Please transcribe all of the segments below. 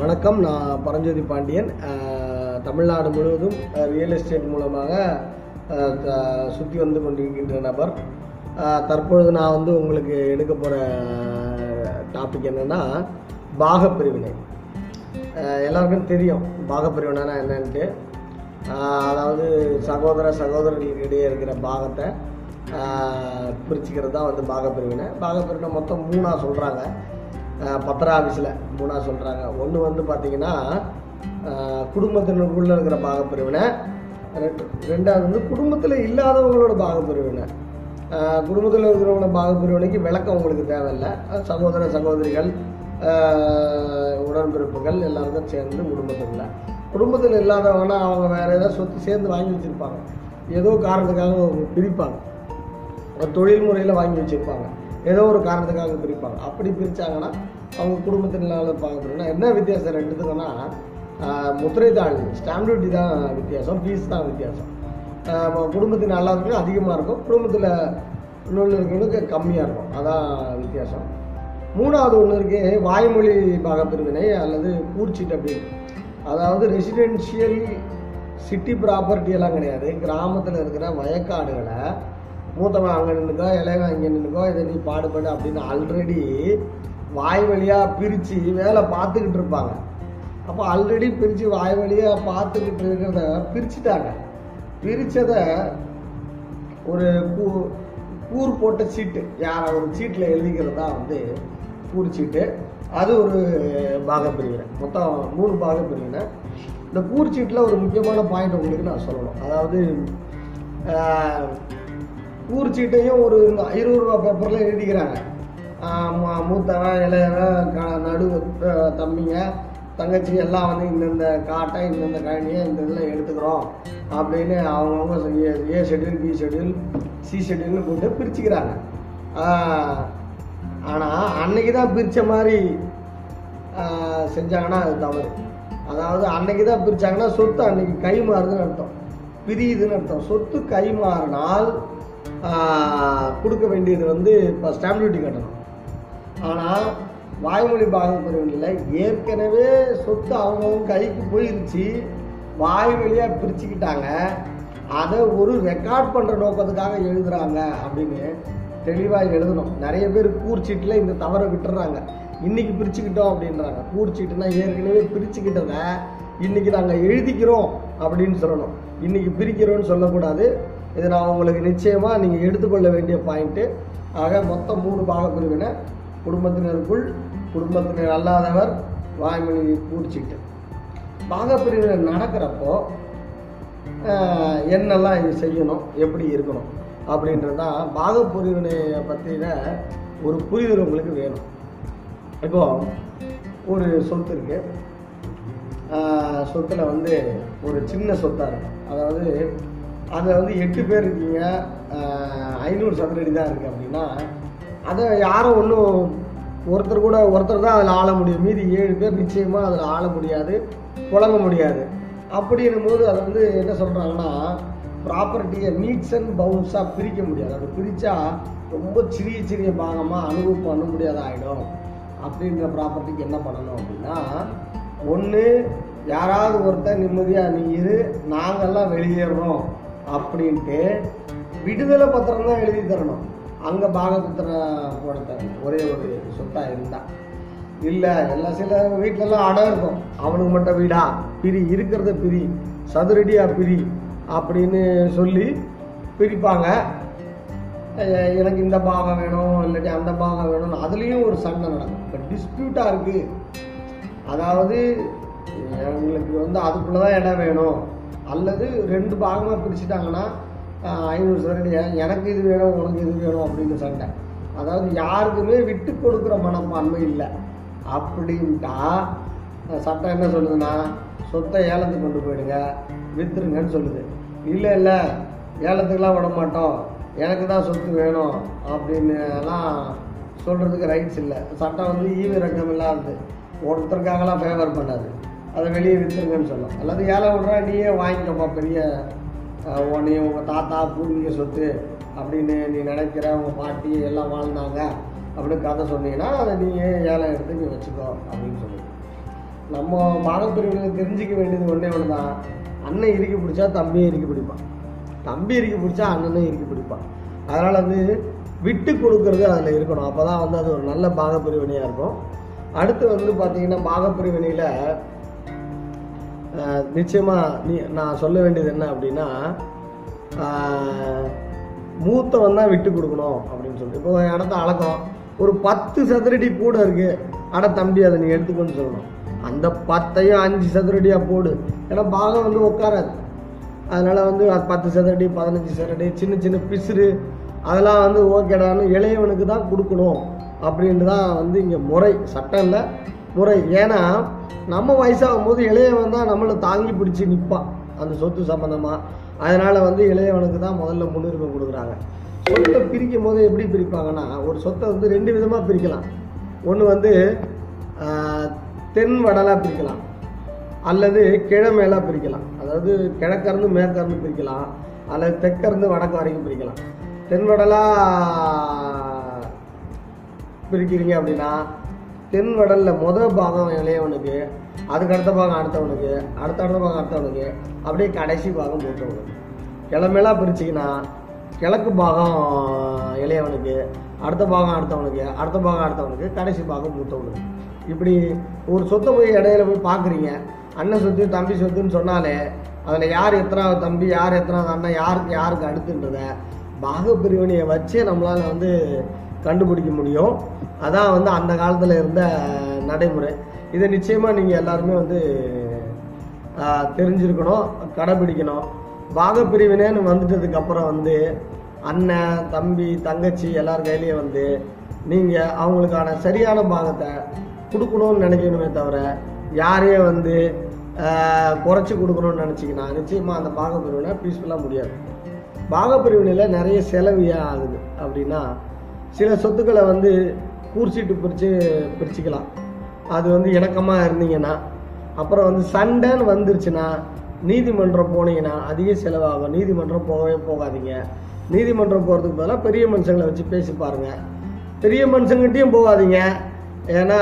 வணக்கம் நான் பரஞ்சோதி பாண்டியன். தமிழ்நாடு முழுவதும் ரியல் எஸ்டேட் மூலமாக சுற்றி வந்து கொண்டிருக்கின்ற நபர். தற்பொழுது நான் வந்து உங்களுக்கு எடுக்க போகிற டாபிக் என்னென்னா பாகப்பிரிவினை. எல்லாருக்கும் தெரியும் பாகப்பிரிவினைனா என்னன்ட்டு. அதாவது சகோதர சகோதரர்களுக்கு இடையே இருக்கிற பாகத்தை பிரிச்சுக்கிறது தான் வந்து பாகப்பிரிவினை. பாகப்பிரிவினை மொத்தம் மூணாக சொல்கிறாங்க பத்திர ஆஃபீஸில் மூணாக சொல்கிறாங்க ஒன்று வந்து பார்த்தீங்கன்னா அஹ், குடும்பத்தினருக்குள்ளே இருக்கிற பாகப்பிரிவினை. ரெண்டு ரெண்டாவது வந்து குடும்பத்தில் இல்லாதவங்களோட பாகப்பிரிவினை. குடும்பத்தில் இருக்கிறவங்களோட பாகப்பிரிவினைக்கு விளக்கம் உங்களுக்கு தேவையில்லை. சகோதர சகோதரிகள் உடன்பிறப்புகள் எல்லாருக்கும் சேர்ந்து குடும்பத்தில். குடும்பத்தில் இல்லாதவங்கன்னா அவங்க வேறு ஏதாவது சொத்து சேர்ந்து வாங்கி வச்சுருப்பாங்க. ஏதோ காரணத்துக்காக அவங்க பிரிப்பாங்க தொழில் முறையில் வாங்கி வச்சுருப்பாங்க. ஏதோ ஒரு காரணத்துக்காக பிரிப்பாங்க. அப்படி பிரித்தாங்கன்னா அவங்க குடும்பத்தினால பார்க்கணும்னா என்ன வித்தியாசம் ரெண்டுத்துக்குன்னா முத்திரை தாள் ஸ்டாம்ப் டியூட்டி தான் வித்தியாசம் ஃபீஸ் தான் வித்தியாசம். ஆஹ், குடும்பத்தின் எல்லாத்துக்கும் அதிகமாக இருக்கும். குடும்பத்தில் இன்னொன்று இருக்கிறவங்களுக்கு கம்மியாக இருக்கும். அதான் வித்தியாசம். மூணாவது ஒன்று இருக்கு வாய்மொழி பாகப்பிரிவினை அல்லது கூர்ச்சீட் அப்படின்னு அதாவது ரெசிடென்ஷியல் சிட்டி ப்ராப்பர்ட்டி எல்லாம் கிடையாது. கிராமத்தில் இருக்கிற வயக்காடுகளை மூத்தவன் அங்கே நின்றுக்கோ இளையவன் இங்கே நின்றுக்கோ இதை நீ பாடுபடு அப்படின்னு ஆல்ரெடி வாய் வழியாக பிரித்து வேலை பார்த்துக்கிட்டு இருப்பாங்க. அப்போ ஆல்ரெடி பிரித்து வாய் வழியாக பார்த்துக்கிட்டு இருக்கிறத பிரிச்சுட்டாங்க. பிரித்ததை ஒரு கூ கூர் போட்ட சீட்டு யார் ஒரு சீட்டில் எழுதிக்கிறது தான் வந்து கூர் சீட்டு. அது ஒரு பாகப்பிரிவினை. மொத்தம் மூணு பாகப்பிரிவினை. இந்த கூர் சீட்டில் ஒரு முக்கியமான பாயிண்ட் உங்களுக்கு நான் சொல்லணும். அதாவது ஊர் சீட்டையும் ஒரு இருபது ரூபா பேப்பரில் எழுதிக்கிறாங்க. மூத்தவன் இளையவன் க- நடு தம்பிங்க தங்கச்சி எல்லாம் வந்து இந்தந்த காட்டை இந்தந்த கழனியை இந்த இதில் எடுத்துக்கிறோம். அப்படின்னு அவங்கவுங்க A A schedule B schedule C ஷெட்யூல்னு போட்டு பிரிச்சுக்கிறாங்க. ஆனால் அன்னைக்கு தான் பிரித்த மாதிரி செஞ்சாங்கன்னா அது தவறு. அதாவது அன்னைக்கு தான் பிரித்தாங்கன்னா சொத்து அன்னைக்கு கை மாறுதுன்னு அர்த்தம். பிரியுதுன்னு அர்த்தம். சொத்து கை மாறினால் கொடுக்க வேண்டியது வந்து இப்போ ஸ்டாம்ப் டியூட்டி கட்டணும். ஆனால் வாய்மொழி பாகப்பிரிவினையில் ஏற்கனவே சொத்து அவங்கவுங்க கைக்கு போயிருச்சு. வாய் வழியாக பிரிச்சுக்கிட்டாங்க. அதை ஒரு ரெக்கார்ட் பண்ணுற நோக்கத்துக்காக எழுதுறாங்க அப்படின்னு தெளிவாக எழுதணும். நிறைய பேர் கூர்ச்சீட்டில் இந்த தவறை விட்டுறாங்க. இன்றைக்கி பிரிச்சுக்கிட்டோம் அப்படின்றாங்க. கூர்ச்சீட்டுனா ஏற்கனவே பிரிச்சுக்கிட்டதை இன்றைக்கி நாங்கள் எழுதிக்கிறோம் அப்படின்னு சொல்லணும். இன்றைக்கி பிரிக்கிறோன்னு சொல்லக்கூடாது. இது நான் உங்களுக்கு நிச்சயமாக நீங்கள் எடுத்துக்கொள்ள வேண்டிய பாயிண்ட்டு ஆக மொத்தம் மூணு பாகப்பிரிவினை குடும்பத்தினருக்குள் குடும்பத்தினர் அல்லாதவர் வாய்மொழி கூர்ச்சிட்டு பாகப்பிரிவினை நடக்கிறப்போ என்னெல்லாம் இது செய்யணும் எப்படி இருக்கணும் அப்படின்றது தான் பாகப்பிரிவினையை பற்றின ஒரு புரிதல் உங்களுக்கு வேணும். இப்போ ஒரு சொத்து இருக்குது சொத்தில் வந்து ஒரு சின்ன சொத்தாக இருக்கும். அதாவது அதில் வந்து எட்டு பேர் இருக்கீங்க. ஐநூறு சதுரடி தான் இருக்குது அப்படின்னா அதை யாரும் ஒன்றும் ஒருத்தர் கூட ஒருத்தர் தான் அதில் ஆள முடியும். மீதி ஏழு பேர் நிச்சயமாக அதில் ஆள முடியாது புழங்க முடியாது. அப்படின்னும் போது அதை வந்து என்ன சொல்கிறாங்கன்னா ப்ராப்பர்ட்டியை நீட்ஸ் அண்ட் பவுன்ஸாக பிரிக்க முடியாது. அது பிரித்தா ரொம்ப சிறிய சிறிய பாகமாக அனுபவம் பண்ண முடியாத ஆகிடும் அப்படின்ற ப்ராப்பர்ட்டிக்கு என்ன பண்ணணும் அப்படின்னா ஒன்று யாராவது ஒருத்தர் நிம்மதியாக நீ இரு நாங்கெல்லாம் வெளியேறோம். அப்படின்ட்டு விடுதலை பத்திரம் தான் எழுதி தரணும். அங்கே பாகபத்திரம் போட தரணும் ஒரே ஒரு சொத்தாக இருந்தால் இல்லை எல்லாம் சில வீட்டிலலாம் அடம் இருக்கும். அவனுக்கு மட்டும் வீடா? பிரி இருக்கிறத பிரி. சதுரடியாக பிரி அப்படின்னு சொல்லி பிரிப்பாங்க. எனக்கு இந்த பாகம் வேணும் இல்லாட்டி அந்த பாகம் வேணும்னு அதுலேயும் ஒரு சண்டை நடக்கும். இப்போ டிஸ்பியூட்டாக இருக்குது அதாவது எங்களுக்கு வந்து அதுக்குள்ளே தான் இடம் வேணும். அல்லது ரெண்டு பாகமாக பிரிச்சுட்டாங்கன்னா ஐநூறு சதுரடி எனக்கு இது வேணும் உனக்கு இது வேணும் அப்படின்னு சண்டை. அதாவது யாருக்குமே விட்டு கொடுக்குற மனப்பான்மை இல்லை. அப்படின்ட்டா சட்டம் என்ன சொல்லுதுன்னா சொத்தை ஏலத்துக்கு கொண்டு போயிடுங்க விற்றுருங்கன்னு சொல்லுது. இல்லை இல்லை ஏலத்துக்கெலாம் விட மாட்டோம். எனக்கு தான் சொத்து வேணும் அப்படின்னு எல்லாம் சொல்கிறதுக்கு ரைட்ஸ் இல்லை. சட்டம் வந்து ஈவி ரக்கம் இல்லாதது ஒருத்தருக்காகலாம் ஃபேவர் பண்ணாது. அதை வெளியே விற்றுருங்கன்னு சொல்லும் அல்லது ஏழை விட்றா நீயே வாங்கிக்கப்பா பெரிய உன்னையும் உங்கள் தாத்தா பூர்வீக சொத்து அப்படின்னு நீ நினைக்கிற உங்கள் பாட்டி எல்லாம் வாழ்ந்தாங்க அப்படின்னு கதை சொன்னீங்கன்னா அதை நீயே ஏழை எடுத்து நீ வச்சுக்கோ அப்படின்னு சொல்லி நம்ம பாகப்பிரிவினை தெரிஞ்சிக்க வேண்டியது ஒன்றே ஒன்று தான் அண்ணன் இறுக்கி பிடிச்சா தம்பியை இறுக்கி பிடிப்பான். தம்பி இறுக்கி பிடிச்சா அண்ணனும் இறுக்கி பிடிப்பான். அதனால் வந்து விட்டு கொடுக்கறது அதில் இருக்கணும். அப்போ தான் வந்து அது ஒரு நல்ல பாகப்பிரிவினையாக இருக்கும். அடுத்து வந்து பார்த்தீங்கன்னா பாகப்பிரிவினையில் நிச்சயமாக நீ நான் சொல்ல வேண்டியது என்ன அப்படின்னா மூத்தவன் தான் விட்டு கொடுக்கணும் அப்படின்னு சொல்லிட்டு இப்போ இடத்த அளக்கம் ஒரு பத்து சதுரடி கூட இருக்குது அட தம்பி அதை நீ எடுத்துக்கோன்னு சொல்லணும். அந்த பத்தையும் அஞ்சு சதுரடியாக போடு. ஏன்னா பாகம் வந்து உட்காராது. அதனால் வந்து அது பத்து சதுரடி பதினஞ்சு சதுரடி சின்ன சின்ன பிசுறு அதெல்லாம் வந்து ஓகேடான்னு இளையவனுக்கு தான் கொடுக்கணும். அப்படின்ட்டு தான் வந்து இங்கே முறை. சட்டம் இல்லை. முறை. ஏன்னா நம்ம வயசாகும் போது இளையவன் தான் நம்மளை தாங்கி பிடிச்சி நிற்பான் அந்த சொத்து சம்மந்தமாக அதனால் வந்து இளையவனுக்கு தான் முதல்ல முன்னுரிமை கொடுக்குறாங்க. சொத்தை பிரிக்கும் போது எப்படி பிரிப்பாங்கன்னா ஒரு சொத்தை வந்து ரெண்டு விதமாக பிரிக்கலாம். ஒன்று வந்து தென் வடலாக பிரிக்கலாம். அல்லது கிழமேலாக பிரிக்கலாம். அதாவது கிழக்கருந்து மேற்கருந்து பிரிக்கலாம். அல்லது தெற்கருந்து வடக்கு வரைக்கும் பிரிக்கலாம். தென்வடலாக பிரிக்கிறீங்க அப்படின்னா தென் வடலில் முதல் பாகம் இளையவனுக்கு அதுக்கு அடுத்த பாகம் அடுத்தவனுக்கு அடுத்த அடுத்த பாகம் அடுத்தவனுக்கு அப்படியே கடைசி பாகம் போட்டவனுக்கு கிழமையெல்லாம் பிரிச்சிங்கன்னா கிழக்கு பாகம் இளையவனுக்கு அடுத்த பாகம் அடுத்தவனுக்கு அடுத்த பாகம் அடுத்தவனுக்கு கடைசி பாகம் மூத்தவனுக்கு. இப்படி ஒரு சொத்தை போய் இடையில போய் பார்க்குறீங்க. அண்ணன் சொத்து தம்பி சொத்துன்னு சொன்னாலே அதில் யார் எத்தனாவது தம்பி யார் எத்தனாவது அண்ணன் யாருக்கு யாருக்கு அடுத்துன்றத பாகப்பிரிவினையை வச்சே நம்மளால் வந்து கண்டுபிடிக்க முடியும். அதான் வந்து அந்த காலத்தில் இருந்த நடைமுறை. இதை நிச்சயமாக நீங்கள் எல்லாருமே வந்து தெரிஞ்சிருக்கணும் கடைபிடிக்கணும். பாகப்பிரிவினைன்னு வந்துட்டதுக்கு அப்புறம் வந்து அண்ணன் தம்பி தங்கச்சி எல்லார் கையிலையும் வந்து நீங்கள் அவங்களுக்கான சரியான பாகத்தை கொடுக்கணும்னு நினைக்கணுமே தவிர யாரையும் வந்து குறைச்சி கொடுக்கணும்னு நினச்சிங்கன்னா நிச்சயமாக அந்த பாகப்பிரிவினை பீஸ்ஃபுல்லாக முடியாது. பாகப்பிரிவினையில் நிறைய செலவு ஏன் ஆகுது அப்படின்னா சில சொத்துக்களை வந்து கூர்சீட்டு பிரித்து பிரிச்சுக்கலாம். அது வந்து இணக்கமாக இருந்தீங்கன்னா அப்புறம் வந்து சண்டைன்னு வந்துருச்சுன்னா நீதிமன்றம் போனீங்கன்னா அதிக செலவாகும். நீதிமன்றம் போகவே போகாதீங்க. நீதிமன்றம் போகிறதுக்கு பதிலாக பெரிய மனுஷங்களை வச்சு பேசி பாருங்கள் பெரிய மனுஷங்கிட்டையும் போகாதீங்க. ஏன்னா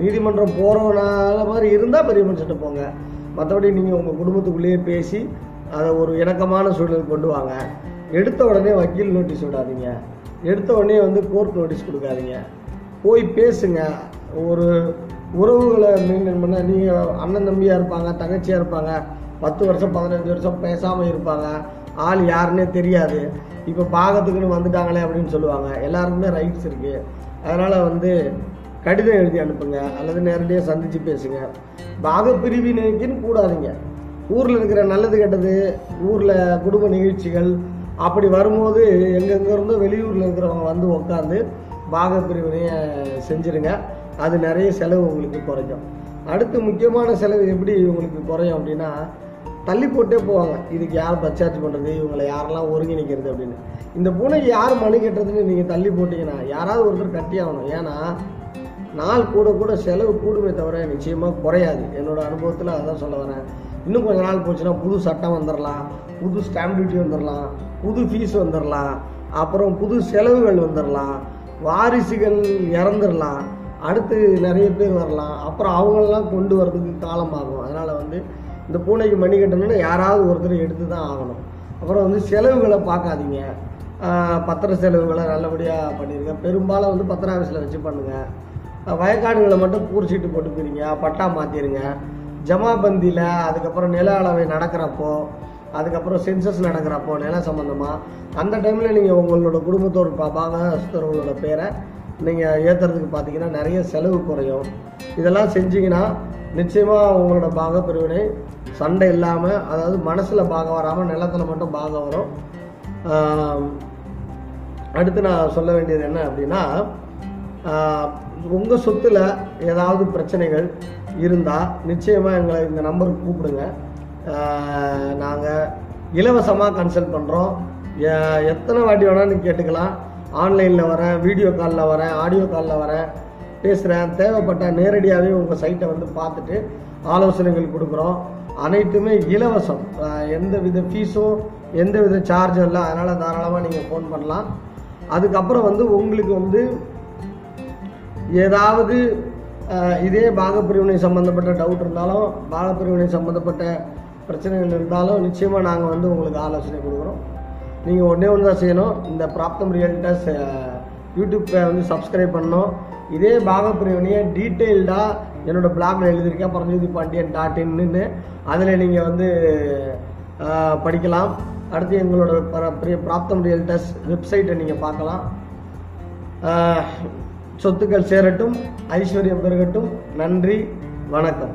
நீதிமன்றம் போகிறவனால மாதிரி இருந்தால் பெரிய மனுஷன்ட்ட போங்க. மற்றபடி நீங்கள் உங்கள் குடும்பத்துக்குள்ளேயே பேசி அதை ஒரு இணக்கமான சூழலுக்கு கொண்டு வாங்க. எடுத்த உடனே வக்கீல் நோட்டீஸ் விடாதீங்க. எடுத்த உடனே வந்து கோர்ட் நோட்டீஸ் கொடுக்காதீங்க. போய் பேசுங்க. ஒரு உறவுகளை மெயின்டைன் பண்ண நீங்கள் அண்ணன் தம்பியாக இருப்பாங்க தங்கச்சியாக இருப்பாங்க பத்து வருஷம் பதினஞ்சு வருஷம் பேசாமல் இருப்பாங்க. ஆள் யாருன்னே தெரியாது. இப்போ பாகத்துக்குன்னு வந்துட்டாங்களே அப்படின்னு சொல்லுவாங்க. எல்லாருக்குமே ரைட்ஸ் இருக்குது அதனால் வந்து கடிதம் எழுதி அனுப்புங்க. அல்லது நேரடியாக சந்தித்து பேசுங்க. பாக பிரிவினைக்குன்னு கூடாதீங்க. ஊரில் இருக்கிற நல்லது கெட்டது ஊரில் குடும்ப நிகழ்ச்சிகள் அப்படி வரும்போது எங்கெங்கேருந்தோ வெளியூரில் இருக்கிறவங்க வந்து உட்காந்து பாக பிரிவினையை செஞ்சுருங்க. அது நிறைய செலவு உங்களுக்கு குறைக்கும். அடுத்து முக்கியமான செலவு எப்படி உங்களுக்கு குறையும் அப்படின்னா தள்ளி போட்டே போவாங்க. இதுக்கு யார் பச்சார்ஜ் பண்ணுறது இவங்களை யாரெல்லாம் ஒருங்கிணைக்கிறது அப்படின்னு. இந்த பூனைக்கு யார் மணி கட்டுறதுன்னு நீங்கள் தள்ளி போட்டிங்கன்னா யாராவது ஒருத்தர் கட்டி ஆகணும். ஏன்னா நாள் கூட கூட செலவு கூடுமே தவிர நிச்சயமாக குறையாது. என்னோட அனுபவத்தில் அதான் சொல்ல வரேன். இன்னும் கொஞ்ச நாள் போச்சுன்னா புது சட்டம் வந்துடலாம் புது ஸ்டாம்ப் டியூட்டி வந்துடலாம் புது ஃபீஸ் வந்துடலாம் அப்புறம் புது செலவுகள் வந்துடலாம் வாரிசுகள் இறந்துடலாம் அடுத்து நிறைய பேர் வரலாம். அப்புறம் அவங்களெல்லாம் கொண்டு வரதுக்கு காலமாகும் அதனால் வந்து இந்த பூனைக்கு மணி கட்டணும்னா யாராவது ஒருத்தர் எடுத்து தான் ஆகணும். அப்புறம் வந்து செலவுகளை பார்க்காதீங்க. பத்திர செலவுகளை நல்லபடியாக பண்ணிடுங்க பெரும்பாலும் வந்து பத்திர ஆஃபீஸில் வச்சு பண்ணுங்கள் வயக்காடுகளை மட்டும் பூர்ச்சீட்டு போட்டுக்கிறீங்க. பட்டா மாற்றிடுங்க ஜமாபந்தியில் அதுக்கப்புறம் நில அளவை நடக்கிறப்போ அதுக்கப்புறம் சென்சஸ் நடக்கிறப்போ நிலம் சம்மந்தமாக அந்த டைமில் நீங்கள் உங்களோட குடும்பத்தோட பா- பாகஸ்தர்களோட பேரை நீங்கள் ஏற்றுறதுக்கு பார்த்தீங்கன்னா நிறைய செலவு குறையும். இதெல்லாம் செஞ்சீங்கன்னா நிச்சயமாக உங்களோட பாக பிரிவினை சண்டை இல்லாமல் அதாவது மனசில் பாகம் வராமல் நிலத்தில் மட்டும் பாகம் வரும். அடுத்து நான் சொல்ல வேண்டியது என்ன அப்படின்னா உங்கள் சொத்தில் ஏதாவது பிரச்சனைகள் இருந்தால் நிச்சயமாக எங்களை இந்த நம்பருக்கு கூப்பிடுங்க. நாங்கள் இலவசமாக கன்சல்ட் பண்ணுறோம் எத்தனை வாட்டி வேணாலும் கேட்டுக்கலாம். ஆன்லைனில் வரேன் வீடியோ காலில் வரேன் ஆடியோ காலில் வரேன் பேசுகிறேன் தேவைப்பட்ட நேரடியாகவே உங்கள் சைட்டை வந்து பார்த்துட்டு ஆலோசனைகள் கொடுக்குறோம். அனைத்துமே இலவசம். எந்த வித ஃபீஸும் எந்த வித சார்ஜும் இல்லை. அதனால் தாராளமாக நீங்கள் ஃபோன் பண்ணலாம். அதுக்கப்புறம் வந்து உங்களுக்கு வந்து ஏதாவது இதே பாகப்பிரிவினை சம்மந்தப்பட்ட டவுட் இருந்தாலும் பாகப்பிரிவினை சம்மந்தப்பட்ட பிரச்சனைகள் இருந்தாலும் நிச்சயமாக நாங்கள் வந்து உங்களுக்கு ஆலோசனை கொடுக்குறோம். நீங்கள் ஒன்றே ஒன்று தான் செய்யணும். இந்த பிராப்தம் ரியல்டர்ஸ் யூடியூப்பை வந்து சப்ஸ்கிரைப் பண்ணணும். இதே பாகப்பிரிவினையை டீட்டெயில்டாக என்னோடய பிளாக்ல எழுதியிருக்கேன். பரஞ்சோதி பாண்டியன் டாட் இன்னு அதில் நீங்கள் வந்து படிக்கலாம். அடுத்து எங்களோட பிரிய பிராப்தம் ரியல்டர்ஸ் வெப்சைட்டை நீங்கள் பார்க்கலாம். சொத்துக்கள் சேரட்டும். ஐஸ்வர்யம் பெருகட்டும். நன்றி. வணக்கம்.